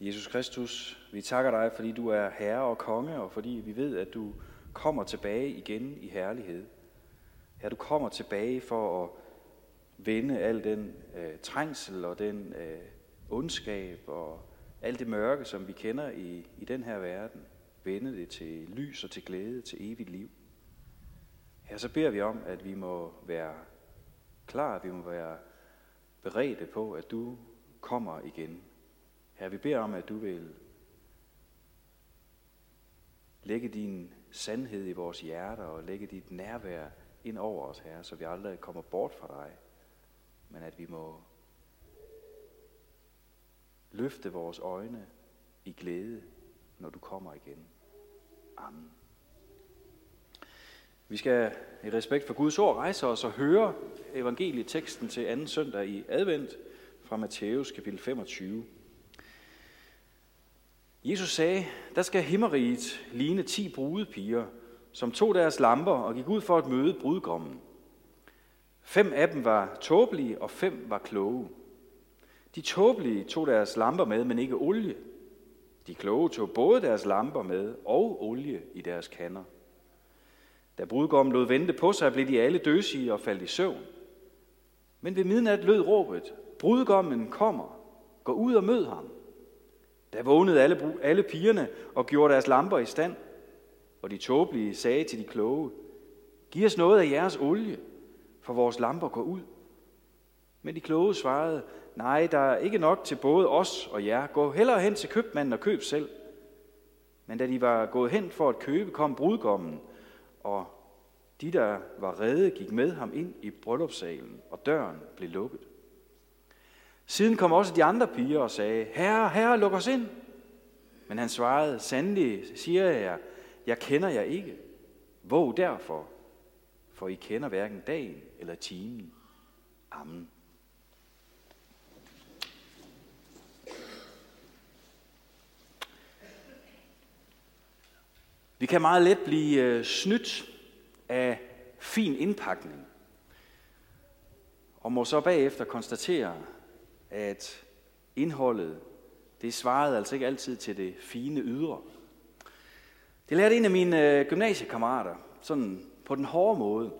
Jesus Kristus, vi takker dig, fordi du er herre og konge, og fordi vi ved, at du kommer tilbage igen i herlighed. Her du kommer tilbage for at vende al den øh, trængsel og den øh, ondskab og alt det mørke, som vi kender i, i den her verden. Vende det til lys og til glæde, til evigt liv. Her så beder vi om, at vi må være klar, vi må være beredte på, at du kommer igen. Her vi beder om, at du vil lægge din sandhed i vores hjerter og lægge dit nærvær ind over os, her, så vi aldrig kommer bort fra dig, men at vi må løfte vores øjne i glæde, når du kommer igen. Amen. Vi skal i respekt for Guds ord rejse os og høre evangelieteksten til anden søndag i advent fra Matthæus kapitel 25. Jesus sagde, der skal himmeriget ligne ti brudepiger, som tog deres lamper og gik ud for at møde brudgommen. Fem af dem var tåbelige, og fem var kloge. De tåbelige tog deres lamper med, men ikke olie. De kloge tog både deres lamper med og olie i deres kander. Da brudgommen lod vente på sig, blev de alle døsige og faldt i søvn. Men ved midnat lød råbet, brudgommen kommer, gå ud og mød ham. Da vågnede alle, alle pigerne og gjorde deres lamper i stand, og de tåbelige sagde til de kloge, giv os noget af jeres olie, for vores lamper går ud. Men de kloge svarede, nej, der er ikke nok til både os og jer. Gå hellere hen til købmanden og køb selv. Men da de var gået hen for at købe, kom brudgommen, og de, der var redde, gik med ham ind i bryllupssalen, og døren blev lukket. Siden kom også de andre piger og sagde, Herre, herre, luk os ind. Men han svarede, sandelig siger jeg jer, jeg kender jer ikke. Våg derfor, for I kender hverken dagen eller timen. Amen. Vi kan meget let blive øh, snydt af fin indpakning, og må så bagefter konstatere, at indholdet, det svarede altså ikke altid til det fine ydre. Det lærte en af mine øh, gymnasiekammerater, sådan på den hårde måde,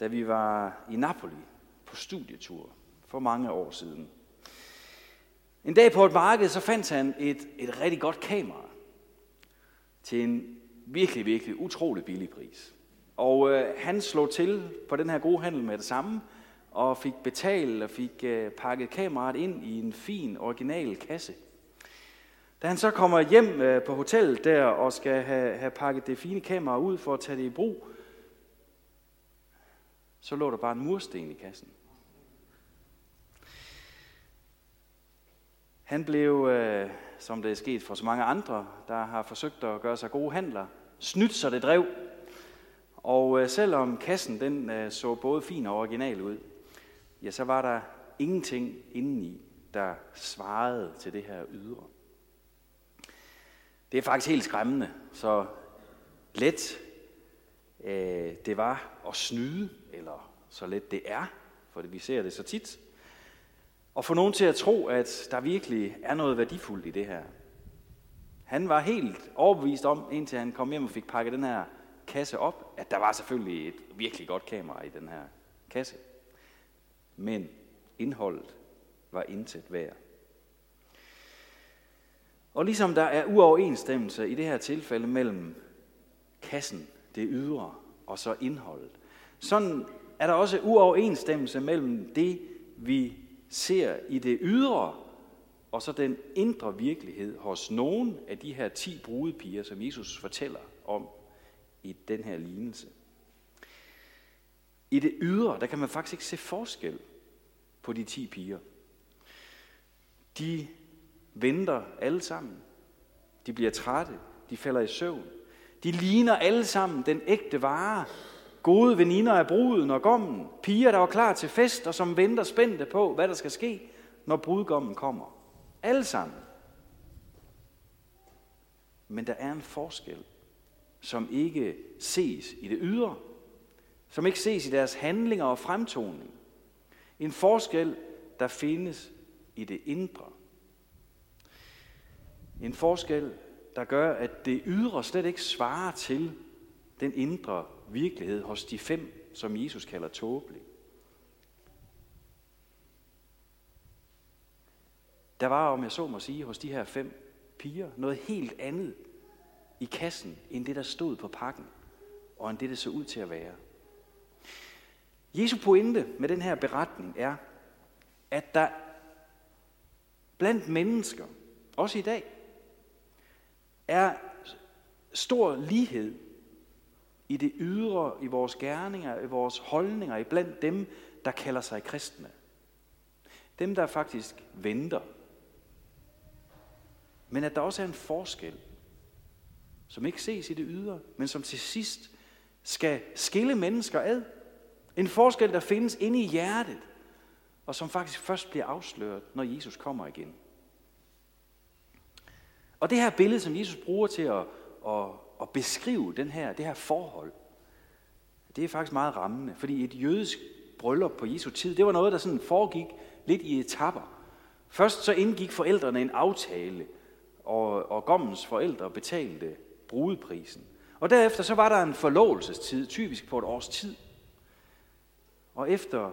da vi var i Napoli på studietur for mange år siden. En dag på et marked, så fandt han et, et rigtig godt kamera til en virkelig, virkelig utrolig billig pris. Og øh, han slog til på den her gode handel med det samme, og fik betalt og fik øh, pakket kameraet ind i en fin, original kasse. Da han så kommer hjem øh, på hotellet der og skal have, have pakket det fine kamera ud for at tage det i brug, så lå der bare en mursten i kassen. Han blev, øh, som det er sket for så mange andre, der har forsøgt at gøre sig gode handler, snydt så det drev. Og øh, selvom kassen den øh, så både fin og original ud, ja, så var der ingenting indeni, der svarede til det her ydre. Det er faktisk helt skræmmende, så let øh, det var at snyde, eller så let det er, for vi ser det så tit, og få nogen til at tro, at der virkelig er noget værdifuldt i det her. Han var helt overbevist om, indtil han kom hjem og fik pakket den her kasse op, at der var selvfølgelig et virkelig godt kamera i den her kasse. Men indholdet var intet værd. Og ligesom der er uoverensstemmelse i det her tilfælde mellem kassen, det ydre, og så indholdet, sådan er der også uoverensstemmelse mellem det, vi ser i det ydre, og så den indre virkelighed hos nogen af de her ti brudepiger, som Jesus fortæller om i den her lignelse. I det ydre, der kan man faktisk ikke se forskel på de ti piger. De venter alle sammen. De bliver trætte. De falder i søvn. De ligner alle sammen den ægte vare. Gode veninder af bruden og gommen. Piger, der var klar til fest og som venter spændte på, hvad der skal ske, når brudgommen kommer. Alle sammen. Men der er en forskel, som ikke ses i det ydre, som ikke ses i deres handlinger og fremtoning. En forskel, der findes i det indre. En forskel, der gør, at det ydre slet ikke svarer til den indre virkelighed hos de fem, som Jesus kalder tåbelige. Der var, om jeg så må sige, hos de her fem piger noget helt andet i kassen, end det, der stod på pakken, og end det, det så ud til at være. Jesu pointe med den her beretning er, at der blandt mennesker, også i dag, er stor lighed i det ydre, i vores gerninger, i vores holdninger, i blandt dem, der kalder sig kristne. Dem, der faktisk venter. Men at der også er en forskel, som ikke ses i det ydre, men som til sidst skal skille mennesker ad. En forskel, der findes inde i hjertet, og som faktisk først bliver afsløret, når Jesus kommer igen. Og det her billede, som Jesus bruger til at, at, at beskrive den her, det her forhold, det er faktisk meget rammende, fordi et jødisk bryllup på Jesu tid, det var noget, der sådan foregik lidt i etapper. Først så indgik forældrene en aftale, og, og gommens forældre betalte brudeprisen. Og derefter så var der en forlovelsestid, typisk på et års tid. Og efter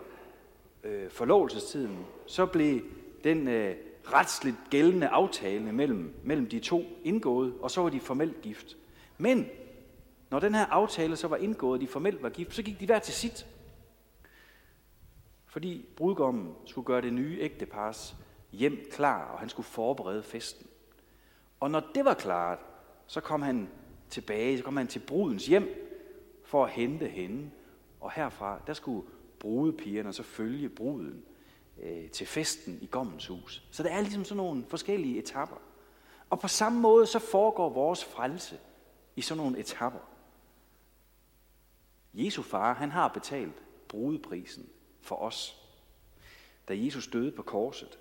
øh, forlovelsestiden, så blev den øh, retsligt gældende aftale mellem, mellem de to indgået, og så var de formelt gift. Men når den her aftale så var indgået, og de formelt var gift, så gik de hver til sit. Fordi brudgommen skulle gøre det nye ægtepars hjem klar, og han skulle forberede festen. Og når det var klart, så kom han tilbage, så kom han til brudens hjem for at hente hende. Og herfra, der skulle brudepigerne så følge bruden øh, til festen i gommens hus. Så der er ligesom sådan nogle forskellige etapper. Og på samme måde så foregår vores frelse i sådan nogle etapper. Jesu far, han har betalt brudeprisen for os. Da Jesus døde på korset,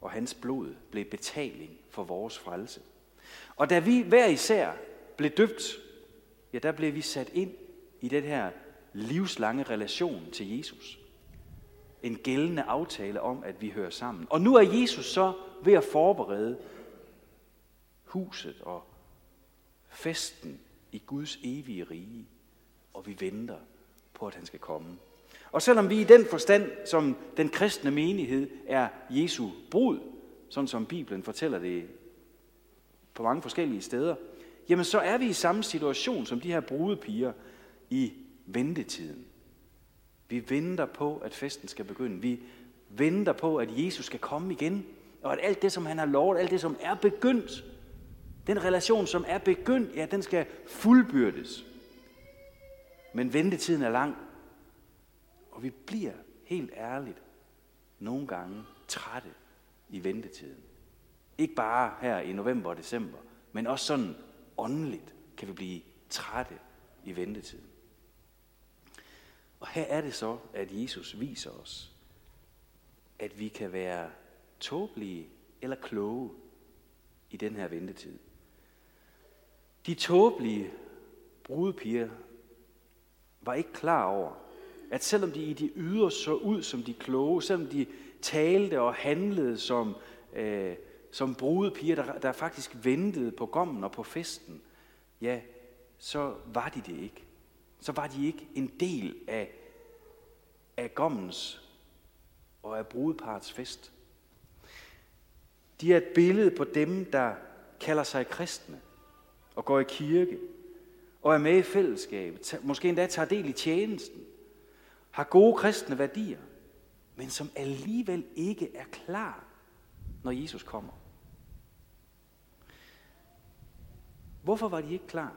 og hans blod blev betaling for vores frelse. Og da vi hver især blev døbt, ja, der blev vi sat ind i den her livslange relation til Jesus. En gældende aftale om, at vi hører sammen. Og nu er Jesus så ved at forberede huset og festen i Guds evige rige, og vi venter på, at han skal komme. Og selvom vi i den forstand, som den kristne menighed, er Jesu brud, sådan som Bibelen fortæller det på mange forskellige steder, jamen så er vi i samme situation som de her brudepiger i ventetiden. Vi venter på, at festen skal begynde. Vi venter på, at Jesus skal komme igen. Og at alt det, som han har lovet, alt det, som er begyndt, den relation, som er begyndt, ja, den skal fuldbyrdes. Men ventetiden er lang. Og vi bliver helt ærligt nogle gange trætte i ventetiden. Ikke bare her i november og december, men også sådan åndeligt kan vi blive trætte i ventetiden. Og her er det så, at Jesus viser os, at vi kan være tåbelige eller kloge i den her ventetid. De tåbelige brudepiger var ikke klar over, at selvom de i de ydre så ud som de kloge, selvom de talte og handlede som, øh, som brudepiger, der, der faktisk ventede på gommen og på festen, ja, så var de det ikke. Så var de ikke en del af, af gommens og af brudeparts fest. De er et billede på dem, der kalder sig kristne og går i kirke og er med i fællesskabet, måske endda tager del i tjenesten, har gode kristne værdier, men som alligevel ikke er klar, når Jesus kommer. Hvorfor var de ikke klar?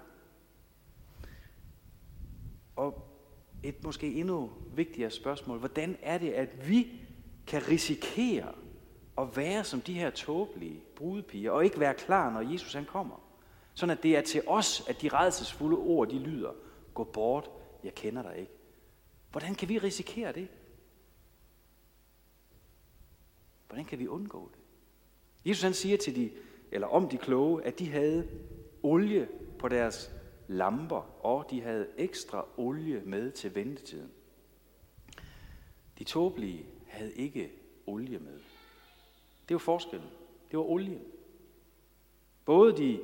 Og et måske endnu vigtigere spørgsmål. Hvordan er det, at vi kan risikere at være som de her tåbelige brudepiger, og ikke være klar, når Jesus han kommer? Sådan at det er til os, at de redselsfulde ord, de lyder, gå bort, jeg kender dig ikke. Hvordan kan vi risikere det? Hvordan kan vi undgå det? Jesus han siger til de, eller om de kloge, at de havde olie på deres lamper, og de havde ekstra olie med til ventetiden. De tåbelige havde ikke olie med. Det var forskellen. Det var olien. Både de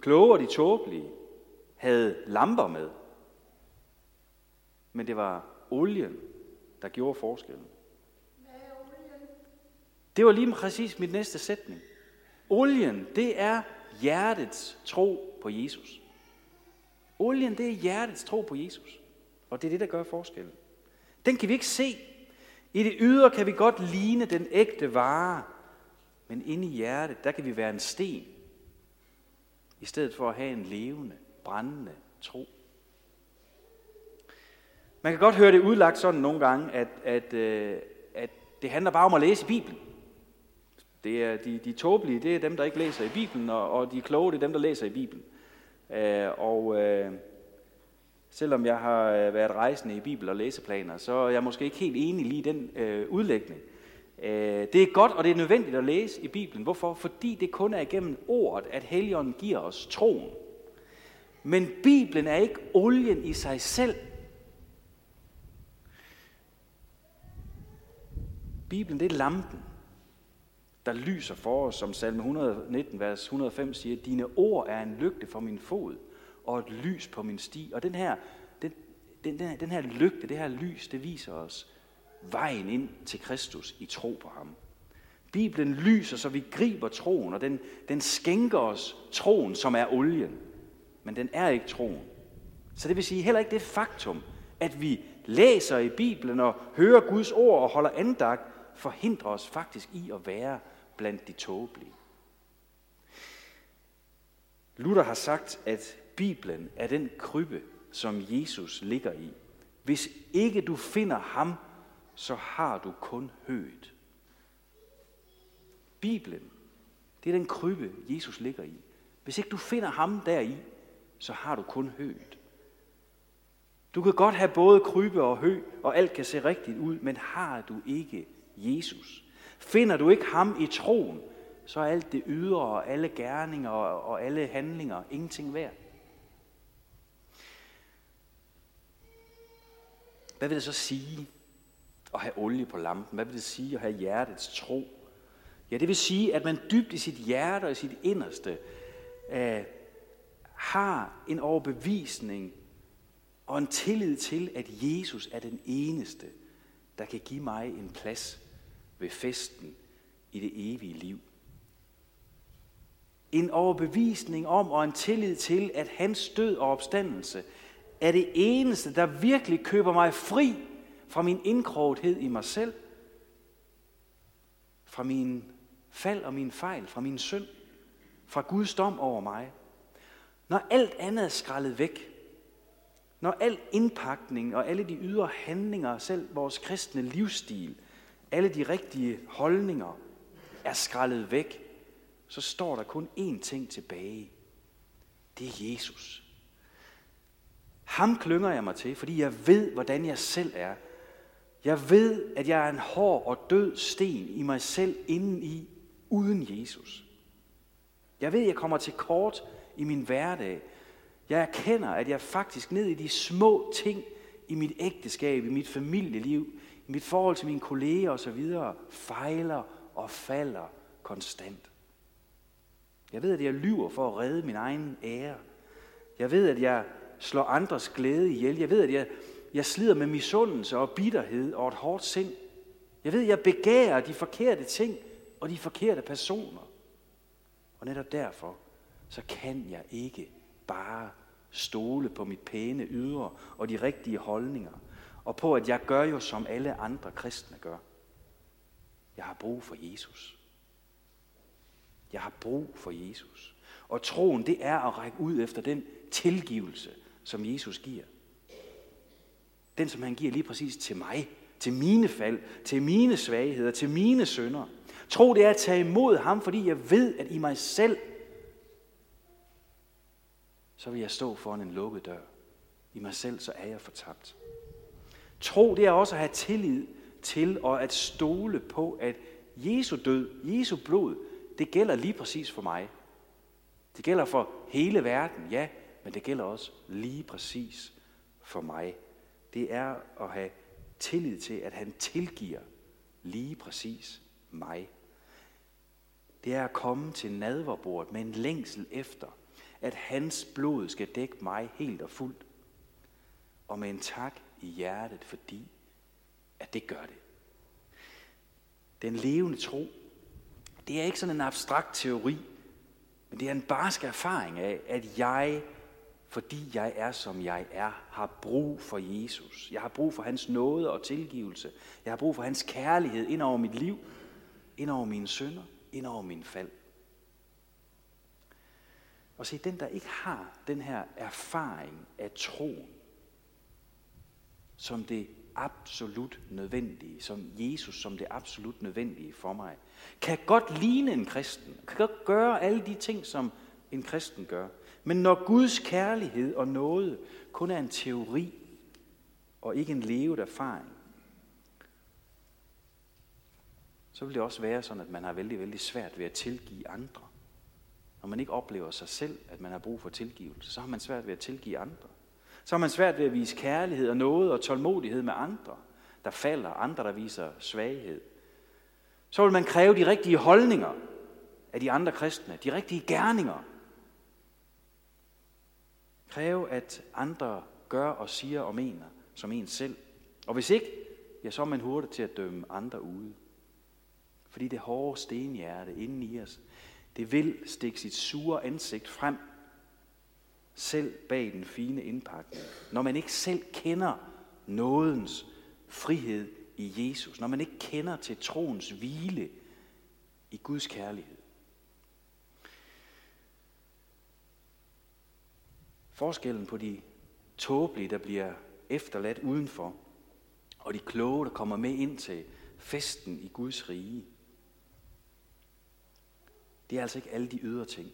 kloge og de tåbelige havde lamper med. Men det var olien, der gjorde forskellen. Det var lige præcis mit næste sætning. Olien, det er hjertets tro på Jesus. Olien, det er hjertets tro på Jesus. Og det er det, der gør forskellen. Den kan vi ikke se. I det ydre kan vi godt ligne den ægte vare. Men inde i hjertet, der kan vi være en sten. I stedet for at have en levende, brændende tro. Man kan godt høre det udlagt sådan nogle gange, at, at, øh, at det handler bare om at læse Bibelen. Det er de, de tåbelige, det er dem, der ikke læser i Bibelen, og, og de kloge, det er dem, der læser i Bibelen. Øh, og øh, selvom jeg har øh, været rejsende i Bibel og læseplaner, så er jeg måske ikke helt enig lige i den øh, udlægning. Øh, det er godt, og det er nødvendigt at læse i Bibelen. Hvorfor? Fordi det kun er igennem ordet, at Helligånden giver os troen. Men Bibelen er ikke olien i sig selv. Bibelen, det er lampen der lyser for os, som salme 119, vers 105 siger, dine ord er en lygte for min fod og et lys på min sti. Og den her, den, den, den, her, den her lygte, det her lys, det viser os vejen ind til Kristus i tro på ham. Bibelen lyser, så vi griber troen, og den, den skænker os troen, som er olien. Men den er ikke troen. Så det vil sige heller ikke det faktum, at vi læser i Bibelen og hører Guds ord og holder andagt, forhindrer os faktisk i at være blandt de tåbelige. Luther har sagt, at Bibelen er den krybbe, som Jesus ligger i. Hvis ikke du finder ham, så har du kun høet. Bibelen, det er den krybbe, Jesus ligger i. Hvis ikke du finder ham deri, så har du kun høet. Du kan godt have både krybe og hø, og alt kan se rigtigt ud, men har du ikke Jesus, Finder du ikke ham i troen, så er alt det ydre og alle gerninger og alle handlinger ingenting værd. Hvad vil det så sige at have olie på lampen? Hvad vil det sige at have hjertets tro? Ja, det vil sige, at man dybt i sit hjerte og i sit inderste øh, har en overbevisning og en tillid til, at Jesus er den eneste, der kan give mig en plads ved festen i det evige liv. En overbevisning om og en tillid til, at hans død og opstandelse er det eneste, der virkelig køber mig fri fra min indkrogethed i mig selv, fra min fald og min fejl, fra min synd, fra Guds dom over mig. Når alt andet er skrællet væk, når al indpakning og alle de ydre handlinger, selv vores kristne livsstil, alle de rigtige holdninger er skrællet væk, så står der kun én ting tilbage. Det er Jesus. Ham klynger jeg mig til, fordi jeg ved, hvordan jeg selv er. Jeg ved, at jeg er en hård og død sten i mig selv indeni, uden Jesus. Jeg ved, at jeg kommer til kort i min hverdag. Jeg erkender, at jeg faktisk ned i de små ting i mit ægteskab, i mit familieliv, mit forhold til mine kolleger osv., fejler og falder konstant. Jeg ved, at jeg lyver for at redde min egen ære. Jeg ved, at jeg slår andres glæde ihjel. Jeg ved, at jeg, jeg slider med misundelse og bitterhed og et hårdt sind. Jeg ved, at jeg begærer de forkerte ting og de forkerte personer. Og netop derfor, så kan jeg ikke bare stole på mit pæne ydre og de rigtige holdninger og på, at jeg gør jo, som alle andre kristne gør. Jeg har brug for Jesus. Jeg har brug for Jesus. Og troen, det er at række ud efter den tilgivelse, som Jesus giver. Den, som han giver lige præcis til mig, til mine fald, til mine svagheder, til mine synder. Tro, det er at tage imod ham, fordi jeg ved, at i mig selv, så vil jeg stå foran en lukket dør. I mig selv, så er jeg fortabt. Tro, det er også at have tillid til og at stole på, at Jesu død, Jesu blod, det gælder lige præcis for mig. Det gælder for hele verden, ja, men det gælder også lige præcis for mig. Det er at have tillid til, at han tilgiver lige præcis mig. det er at komme til nadverbordet med en længsel efter, at hans blod skal dække mig helt og fuldt. Og med en tak i hjertet, fordi at det gør det. Den levende tro, det er ikke sådan en abstrakt teori, men det er en barsk erfaring af, at jeg, fordi jeg er som jeg er, har brug for Jesus. Jeg har brug for hans nåde og tilgivelse. Jeg har brug for hans kærlighed ind over mit liv, ind over mine synder, ind over min fald. Og se, den der ikke har den her erfaring af troen, som det absolut nødvendige, som Jesus som det absolut nødvendige for mig, kan godt ligne en kristen, kan godt gøre alle de ting, som en kristen gør. Men når Guds kærlighed og nåde kun er en teori og ikke en levet erfaring, så vil det også være sådan, at man har vældig, vældig svært ved at tilgive andre. Når man ikke oplever sig selv, at man har brug for tilgivelse, så har man svært ved at tilgive andre. Så har man svært ved at vise kærlighed og noget og tålmodighed med andre, der falder, andre, der viser svaghed. Så vil man kræve de rigtige holdninger af de andre kristne, de rigtige gerninger. Kræve, at andre gør og siger og mener som en selv. Og hvis ikke, ja, så er man hurtigt til at dømme andre ude. Fordi det hårde stenhjerte inden i os, det vil stikke sit sure ansigt frem, selv bag den fine indpakning. Når man ikke selv kender nådens frihed i Jesus, når man ikke kender til troens hvile i Guds kærlighed. Forskellen på de tåbelige, der bliver efterladt udenfor, og de kloge, der kommer med ind til festen i Guds rige, det er altså ikke alle de ydre ting.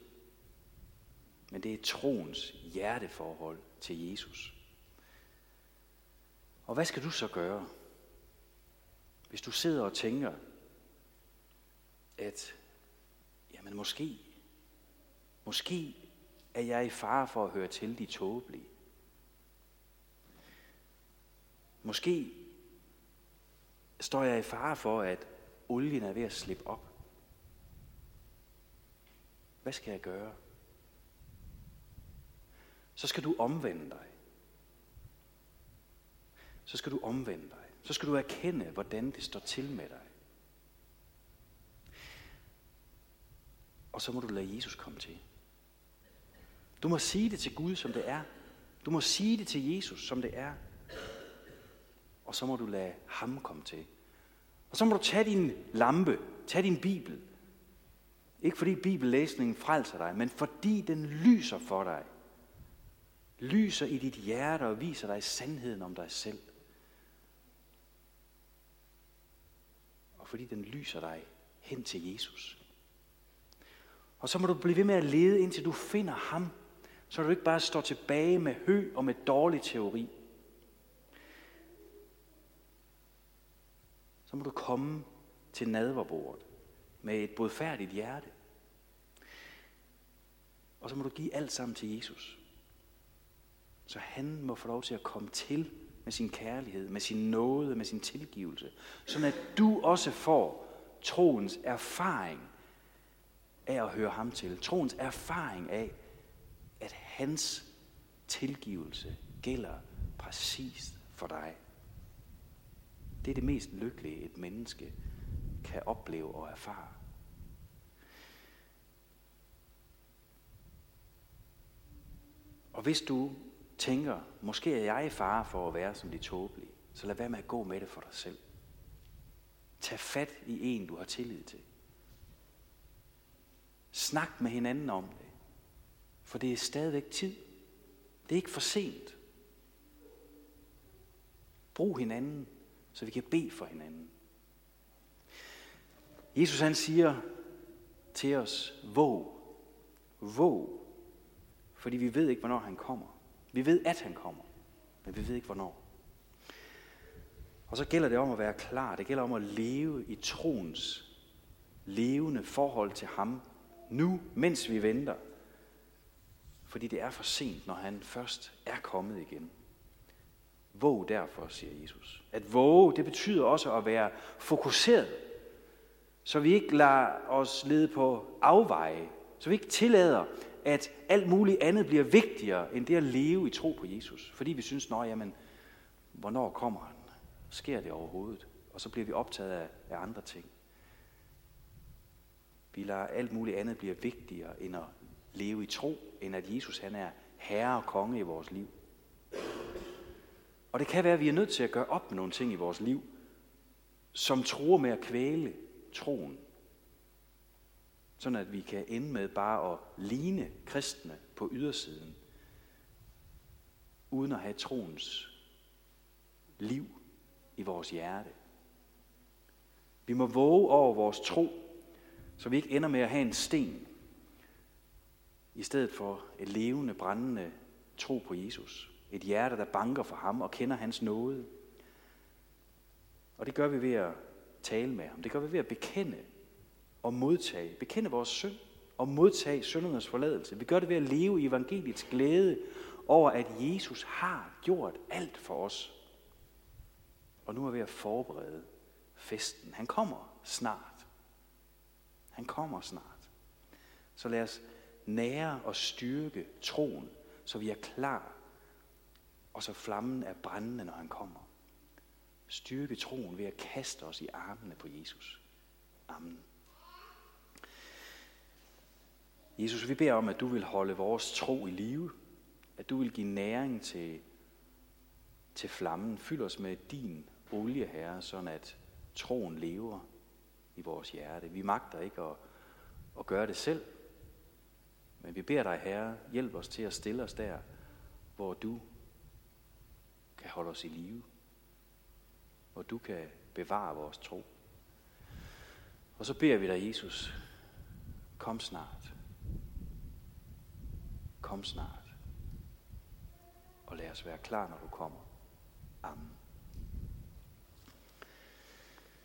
Men det er troens hjerteforhold til Jesus. Og hvad skal du så gøre, hvis du sidder og tænker, at jamen måske, måske er jeg i fare for at høre til de tåbelige. Måske står jeg i fare for, at olien er ved at slippe op. Hvad skal jeg gøre? Så skal du omvende dig. Så skal du omvende dig. Så skal du erkende, hvordan det står til med dig. Og så må du lade Jesus komme til. Du må sige det til Gud, som det er. Du må sige det til Jesus, som det er. Og så må du lade ham komme til. Og så må du tage din lampe, tage din bibel, ikke fordi bibellæsningen frelser dig, men fordi den lyser for dig. Lyser i dit hjerte og viser dig sandheden om dig selv. Og fordi den lyser dig hen til Jesus. Og så må du blive ved med at lede, indtil du finder ham, så du ikke bare står tilbage med hø og med dårlig teori. Så må du komme til nadverbordet med et bodfærdigt hjerte. Og så må du give alt sammen til Jesus. Så han må få lov til at komme til med sin kærlighed, med sin nåde, med sin tilgivelse. Sådan at du også får troens erfaring af at høre ham til. Troens erfaring af, at hans tilgivelse gælder præcis for dig. Det er det mest lykkelige, et menneske kan opleve og erfare. Og hvis du tænker, måske er jeg i fare for at være som de tåbelige, så lad være med at gå med det for dig selv. Tag fat i en, du har tillid til. Snak med hinanden om det. For det er stadigvæk tid. Det er ikke for sent. Brug hinanden, så vi kan bede for hinanden. Jesus han siger til os, våg, våg, fordi vi ved ikke, hvornår han kommer. Vi ved, at han kommer, men vi ved ikke, hvornår. Og så gælder det om at være klar. Det gælder om at leve i troens levende forhold til ham nu, mens vi venter. Fordi det er for sent, når han først er kommet igen. Våg derfor, siger Jesus. At våge, det betyder også at være fokuseret så vi ikke lader os lede på afveje, så vi ikke tillader, at alt muligt andet bliver vigtigere end det at leve i tro på Jesus. Fordi vi synes, nå jamen, hvornår kommer han? Sker det overhovedet? Og så bliver vi optaget af, af andre ting. Vi lader alt muligt andet blive vigtigere end at leve i tro, end at Jesus han er herre og konge i vores liv. Og det kan være, at vi er nødt til at gøre op med nogle ting i vores liv, som tror med at kvæle troen. Sådan at vi kan ende med bare at ligne kristne på ydersiden, uden at have troens liv i vores hjerte. Vi må våge over vores tro, så vi ikke ender med at have en sten, i stedet for et levende, brændende tro på Jesus. Et hjerte, der banker for ham og kender hans nåde. Og det gør vi ved at tale med ham. Det gør vi ved at bekende og modtage. Bekende vores synd og modtage syndernes forladelse. Vi gør det ved at leve i evangeliets glæde over, at Jesus har gjort alt for os. Og nu er vi ved at forberede festen. Han kommer snart. Han kommer snart. Så lad os nære og styrke troen, så vi er klar, og så flammen er brændende, når han kommer. Styrke troen ved at kaste os i armene på Jesus. Amen. Jesus, vi beder om, at du vil holde vores tro i live, at du vil give næring til, til flammen. Fyld os med din olie, Herre, sådan at troen lever i vores hjerte. Vi magter ikke at, at gøre det selv, men vi beder dig, Herre, hjælp os til at stille os der, hvor du kan holde os i live. Hvor du kan bevare vores tro. Og så beder vi dig, Jesus, kom snart kom snart. Og lad os være klar, når du kommer. Amen.